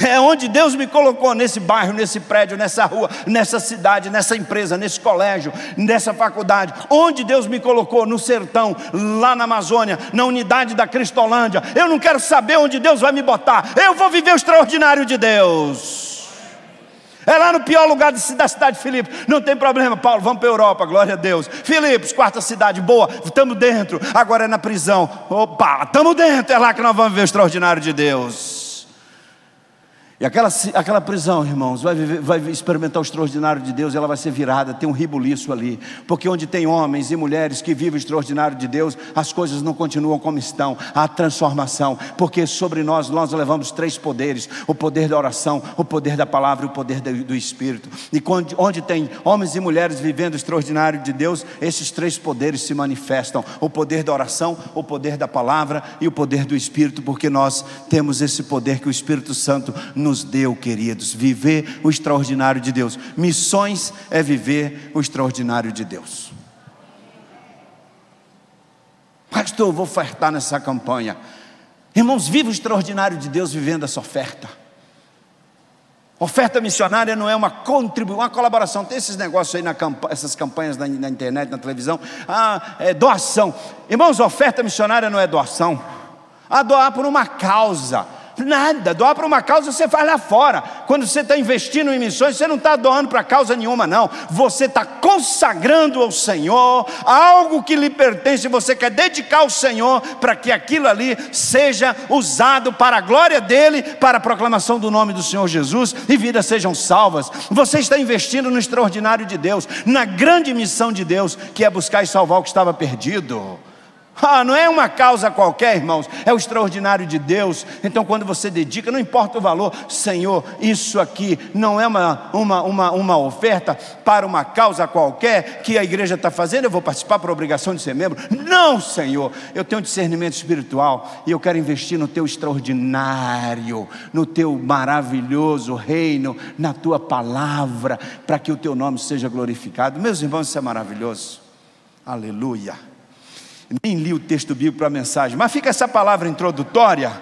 [SPEAKER 2] É onde Deus me colocou nesse bairro, nesse prédio, nessa rua, nessa cidade, nessa empresa, nesse colégio, nessa faculdade. Onde Deus me colocou no sertão, lá na Amazônia, na unidade da Cristolândia. Eu não quero saber onde Deus vai me botar. Eu vou viver o extraordinário de Deus. É lá no pior lugar da cidade de Filipos. Não tem problema, Paulo, vamos para a Europa, glória a Deus. Filipos, quarta cidade boa, estamos dentro. Agora é na prisão. Opa, estamos dentro. É lá que nós vamos ver o extraordinário de Deus. E aquela, aquela prisão, irmãos, vai, viver, vai experimentar o extraordinário de Deus, ela vai ser virada, tem um ribuliço ali, porque onde tem homens e mulheres que vivem o extraordinário de Deus, as coisas não continuam como estão, há transformação, porque sobre nós, nós levamos três poderes: o poder da oração, o poder da palavra e o poder do, Espírito. E onde, onde tem homens e mulheres vivendo o extraordinário de Deus, esses três poderes se manifestam: o poder da oração, o poder da palavra e o poder do Espírito, porque nós temos esse poder que o Espírito Santo nos nos deu, queridos, viver o extraordinário de Deus. Missões é viver o extraordinário de Deus. Pastor, eu vou ofertar nessa campanha. Irmãos, viva o extraordinário de Deus vivendo essa oferta. Oferta missionária não é uma contribuição, uma colaboração. Tem esses negócios aí, na campanha, essas campanhas na, na, internet, na televisão. Ah, é doação. Irmãos, oferta missionária não é doação. A doar por uma causa. Nada, doar para uma causa você faz lá fora. Quando você está investindo em missões, você não está doando para causa nenhuma, não. Você está consagrando ao Senhor algo que lhe pertence, você quer dedicar ao Senhor para que aquilo ali seja usado para a glória dele, para a proclamação do nome do Senhor Jesus e vidas sejam salvas. Você está investindo no extraordinário de Deus, na grande missão de Deus, que é buscar e salvar o que estava perdido. Ah, não é uma causa qualquer, irmãos, é o extraordinário de Deus. Então, quando você dedica, não importa o valor, Senhor, isso aqui não é uma, uma, uma, uma oferta para uma causa qualquer que a igreja está fazendo, eu vou participar por obrigação de ser membro. Não, Senhor, eu tenho discernimento espiritual e eu quero investir no teu extraordinário, no teu maravilhoso reino, na tua palavra, para que o teu nome seja glorificado. Meus irmãos, isso é maravilhoso. Aleluia nem li o texto bíblico para a mensagem, mas fica essa palavra introdutória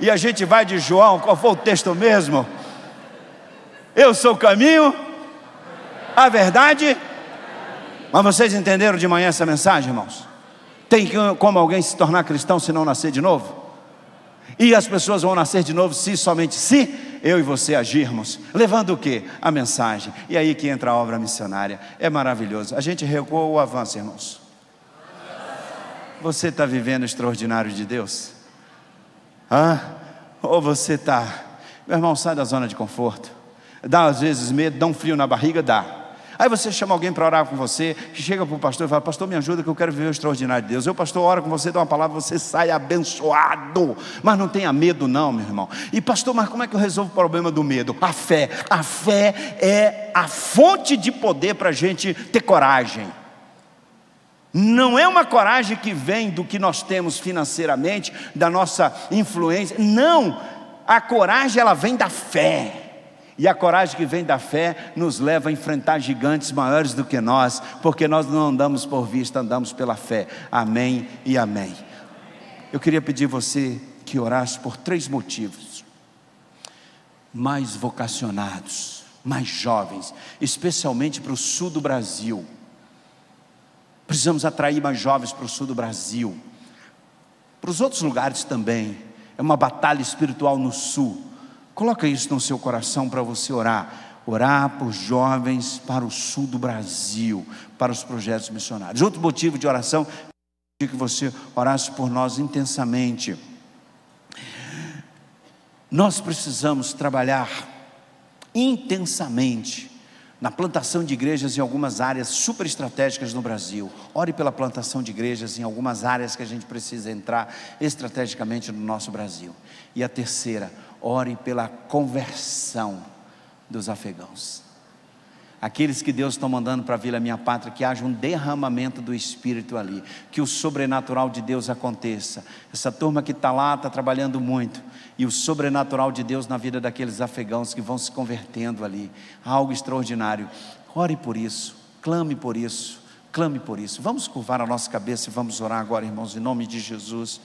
[SPEAKER 2] e a gente vai de João, qual foi o texto mesmo? Eu sou o caminho, a verdade. Mas vocês entenderam de manhã essa mensagem, irmãos? Tem como alguém se tornar cristão se não nascer de novo? E as pessoas vão nascer de novo se somente se eu e você agirmos, levando o que? A mensagem. E aí que entra a obra missionária. É maravilhoso. A gente recuou o avanço, irmãos. Você está vivendo o extraordinário de Deus? Ah, ou você está, meu irmão, sai da zona de conforto. Dá às vezes medo, dá um frio na barriga, dá. Aí você chama alguém para orar com você, chega para o pastor e fala: Pastor, me ajuda que eu quero viver o extraordinário de Deus. Eu, pastor, ora com você, dá uma palavra, você sai abençoado. Mas não tenha medo, não, meu irmão. E, pastor, mas como é que eu resolvo o problema do medo? A fé. A fé é a fonte de poder para a gente ter coragem. Não é uma coragem que vem do que nós temos financeiramente, da nossa influência. Não, a coragem ela vem da fé. E a coragem que vem da fé nos leva a enfrentar gigantes maiores do que nós, porque nós não andamos por vista, andamos pela fé. Amém e amém. Eu queria pedir você que orasse por três motivos. mais vocacionados, mais jovens, especialmente para o sul do Brasil. Precisamos atrair mais jovens para o sul do Brasil, para os outros lugares também. É uma batalha espiritual no sul. Coloca isso no seu coração para você orar. Orar por jovens para o sul do Brasil, para os projetos missionários. Outro motivo de oração é que você orasse por nós intensamente. Nós precisamos trabalhar intensamente na plantação de igrejas em algumas áreas super estratégicas no Brasil. Ore pela plantação de igrejas em algumas áreas que a gente precisa entrar estrategicamente no nosso Brasil. E a terceira, ore pela conversão dos afegãos aqueles que Deus está mandando para a Vila Minha Pátria, que haja um derramamento do Espírito ali, que o sobrenatural de Deus aconteça. Essa turma que está lá está trabalhando muito, e o sobrenatural de Deus na vida daqueles afegãos que vão se convertendo ali, algo extraordinário. Ore por isso, clame por isso, clame por isso. Vamos curvar a nossa cabeça e vamos orar agora, irmãos, em nome de Jesus.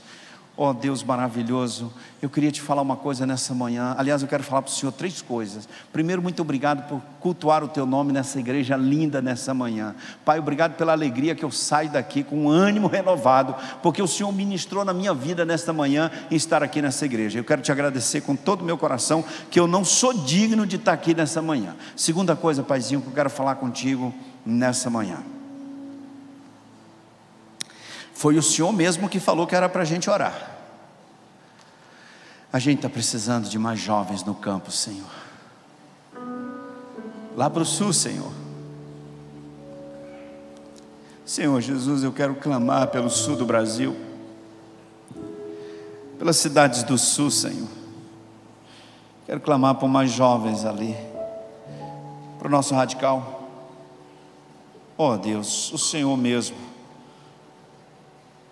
[SPEAKER 2] Oh Deus maravilhoso, eu queria te falar uma coisa nessa manhã. Aliás, eu quero falar para o Senhor três coisas. Primeiro, muito obrigado por cultuar o teu nome nessa igreja linda nessa manhã. Pai, obrigado pela alegria que eu saio daqui com um ânimo renovado, porque o Senhor ministrou na minha vida nesta manhã em estar aqui nessa igreja. Eu quero te agradecer com todo o meu coração que eu não sou digno de estar aqui nessa manhã. Segunda coisa, Paizinho, que eu quero falar contigo nessa manhã. Foi o Senhor mesmo que falou que era para a gente orar. A gente está precisando de mais jovens no campo, Senhor. Lá para o sul, Senhor. Senhor Jesus, eu quero clamar pelo sul do Brasil, pelas cidades do sul, Senhor. Quero clamar por mais jovens ali, para o nosso radical. Oh Deus, o Senhor mesmo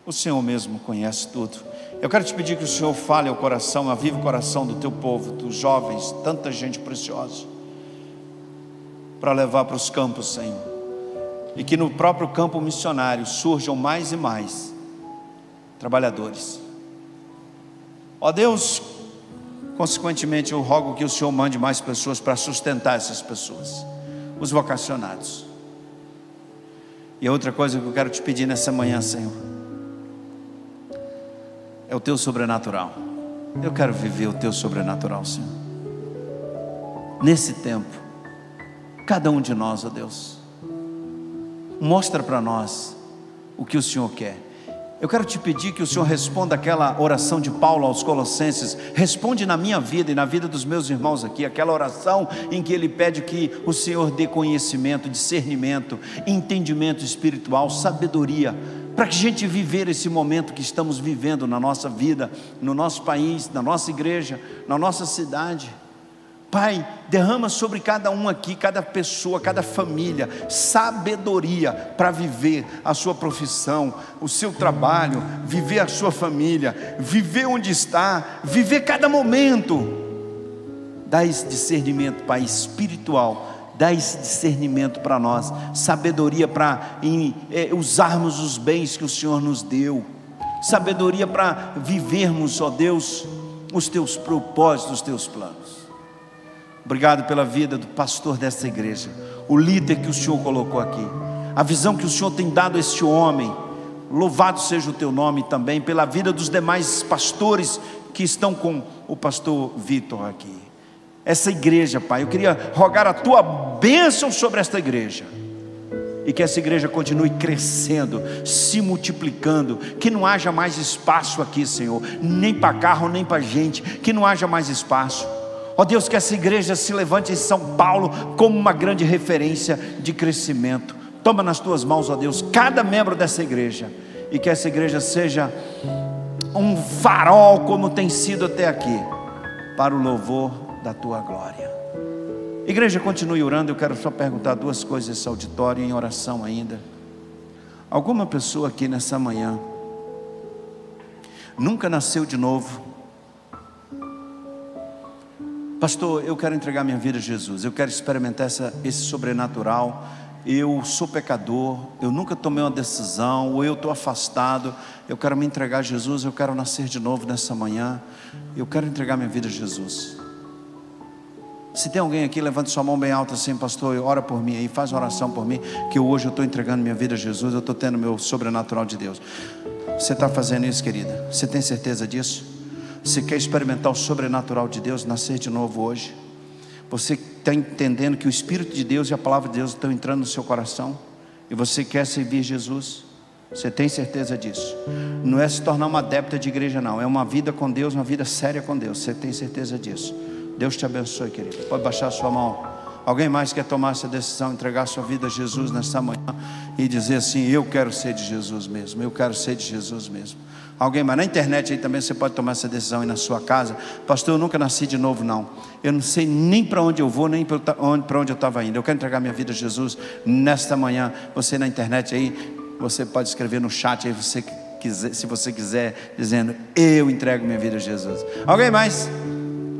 [SPEAKER 2] o Senhor mesmo conhece tudo. Eu quero te pedir que o Senhor fale ao coração, avive o coração do teu povo, dos jovens, tanta gente preciosa, para levar para os campos, Senhor. E que no próprio campo missionário surjam mais e mais trabalhadores. Ó Deus, consequentemente eu rogo que o Senhor mande mais pessoas para sustentar essas pessoas, os vocacionados. E outra coisa que eu quero te pedir nessa manhã, Senhor é o teu sobrenatural. Eu quero viver o teu sobrenatural, Senhor. Nesse tempo, cada um de nós, ó Deus, mostra para nós o que o Senhor quer. Eu quero te pedir que o Senhor responda aquela oração de Paulo aos Colossenses, responde na minha vida e na vida dos meus irmãos aqui, aquela oração em que ele pede que o Senhor dê conhecimento, discernimento, entendimento espiritual, sabedoria para que a gente viver esse momento que estamos vivendo na nossa vida, no nosso país, na nossa igreja, na nossa cidade. Pai, derrama sobre cada um aqui, cada pessoa, cada família, sabedoria para viver a sua profissão, o seu trabalho, viver a sua família, viver onde está, viver cada momento. Dá esse discernimento, Pai, espiritual dá esse discernimento para nós, sabedoria para é, usarmos os bens que o Senhor nos deu, sabedoria para vivermos, ó Deus, os teus propósitos, os teus planos. Obrigado pela vida do pastor dessa igreja, o líder que o Senhor colocou aqui, a visão que o Senhor tem dado a este homem. Louvado seja o teu nome também pela vida dos demais pastores que estão com o pastor Vitor aqui essa igreja, Pai. Eu queria rogar a tua bênção sobre esta igreja. E que essa igreja continue crescendo, se multiplicando, que não haja mais espaço aqui, Senhor, nem para carro, nem para gente, que não haja mais espaço. Ó Deus, que essa igreja se levante em São Paulo como uma grande referência de crescimento. Toma nas tuas mãos, ó Deus, cada membro dessa igreja, e que essa igreja seja um farol como tem sido até aqui, para o louvor da tua glória. Igreja, continue orando. Eu quero só perguntar duas coisas nesse auditório, em oração ainda. Alguma pessoa aqui nessa manhã nunca nasceu de novo? Pastor, eu quero entregar minha vida a Jesus, eu quero experimentar essa, esse sobrenatural. Eu sou pecador, eu nunca tomei uma decisão, ou eu estou afastado. Eu quero me entregar a Jesus, eu quero nascer de novo nessa manhã. Eu quero entregar minha vida a Jesus.
[SPEAKER 1] Se tem alguém aqui, levante sua mão bem alta assim, pastor, ora por mim aí, faz oração por mim, que hoje eu estou entregando minha vida a Jesus, eu estou tendo meu sobrenatural de Deus. Você está fazendo isso, querida? Você tem certeza disso? Você quer experimentar o sobrenatural de Deus, nascer de novo hoje? Você está entendendo que o Espírito de Deus e a palavra de Deus estão entrando no seu coração? E você quer servir Jesus? Você tem certeza disso? Não é se tornar uma adepta de igreja, não. É uma vida com Deus, uma vida séria com Deus. Você tem certeza disso? Deus te abençoe, querido. Pode baixar a sua mão. Alguém mais quer tomar essa decisão, entregar sua vida a Jesus nesta manhã e dizer assim: Eu quero ser de Jesus mesmo, eu quero ser de Jesus mesmo. Alguém mais? Na internet aí também você pode tomar essa decisão aí na sua casa. Pastor, eu nunca nasci de novo, não. Eu não sei nem para onde eu vou, nem para onde eu estava indo. Eu quero entregar minha vida a Jesus nesta manhã. Você na internet aí, você pode escrever no chat aí, você quiser, se você quiser, dizendo: Eu entrego minha vida a Jesus. Alguém mais?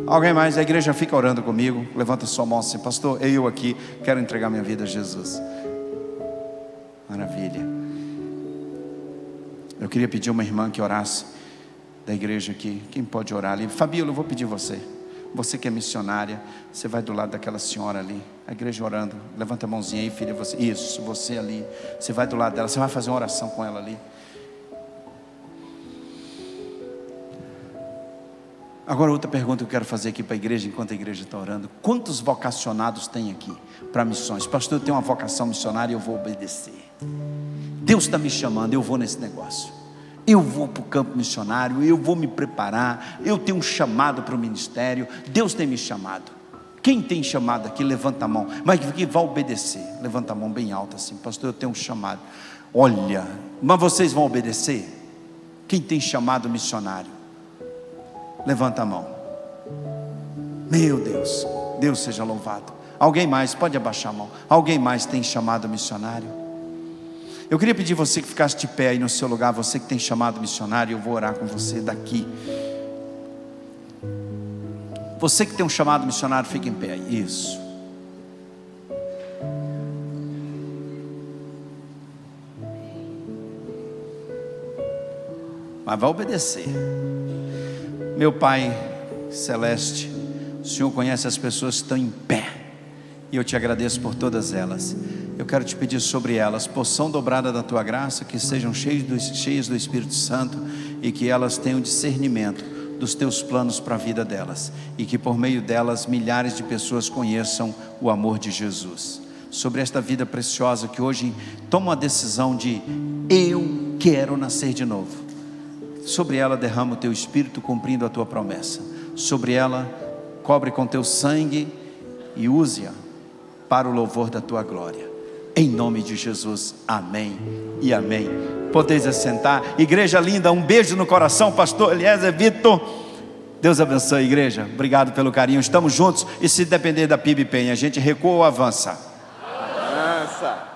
[SPEAKER 1] Alguém mais? A igreja fica orando comigo. Levanta sua mão assim, pastor. Eu aqui quero entregar minha vida a Jesus. Maravilha. Eu queria pedir uma irmã que orasse da igreja aqui. Quem pode orar ali? Fabíola, eu vou pedir você. Você que é missionária, você vai do lado daquela senhora ali, a igreja orando. Levanta a mãozinha aí, filha. Você, isso, você ali. Você vai do lado dela, você vai fazer uma oração com ela ali. Agora, outra pergunta que eu quero fazer aqui para a igreja, enquanto a igreja está orando: quantos vocacionados tem aqui para missões? Pastor, eu tenho uma vocação missionária e eu vou obedecer. Deus está me chamando, eu vou nesse negócio. Eu vou para o campo missionário, eu vou me preparar, eu tenho um chamado para o ministério, Deus tem me chamado. Quem tem chamado aqui, levanta a mão, mas que vai obedecer, levanta a mão bem alta assim, pastor, eu tenho um chamado. Olha, mas vocês vão obedecer? Quem tem chamado missionário? Levanta a mão. Meu Deus, Deus seja louvado. Alguém mais, pode abaixar a mão. Alguém mais tem chamado missionário? Eu queria pedir você que ficasse de pé aí no seu lugar, você que tem chamado missionário, eu vou orar com você daqui. Você que tem um chamado missionário, fique em pé. Isso. Mas vai obedecer. Meu Pai celeste, o Senhor conhece as pessoas que estão em pé, e eu te agradeço por todas elas. Eu quero te pedir sobre elas porção dobrada da tua graça, que sejam cheias do, cheias do Espírito Santo e que elas tenham discernimento dos teus planos para a vida delas e que por meio delas milhares de pessoas conheçam o amor de Jesus. Sobre esta vida preciosa que hoje toma a decisão de eu quero nascer de novo sobre ela derrama o teu espírito cumprindo a tua promessa. Sobre ela cobre com teu sangue e use-a para o louvor da tua glória. Em nome de Jesus, amém e amém. Podeis assentar, igreja linda, um beijo no coração, pastor Eliezer Vitor. Deus abençoe a igreja, obrigado pelo carinho, estamos juntos. E se depender da PIB Penha, a gente recua ou avança?
[SPEAKER 2] Avança.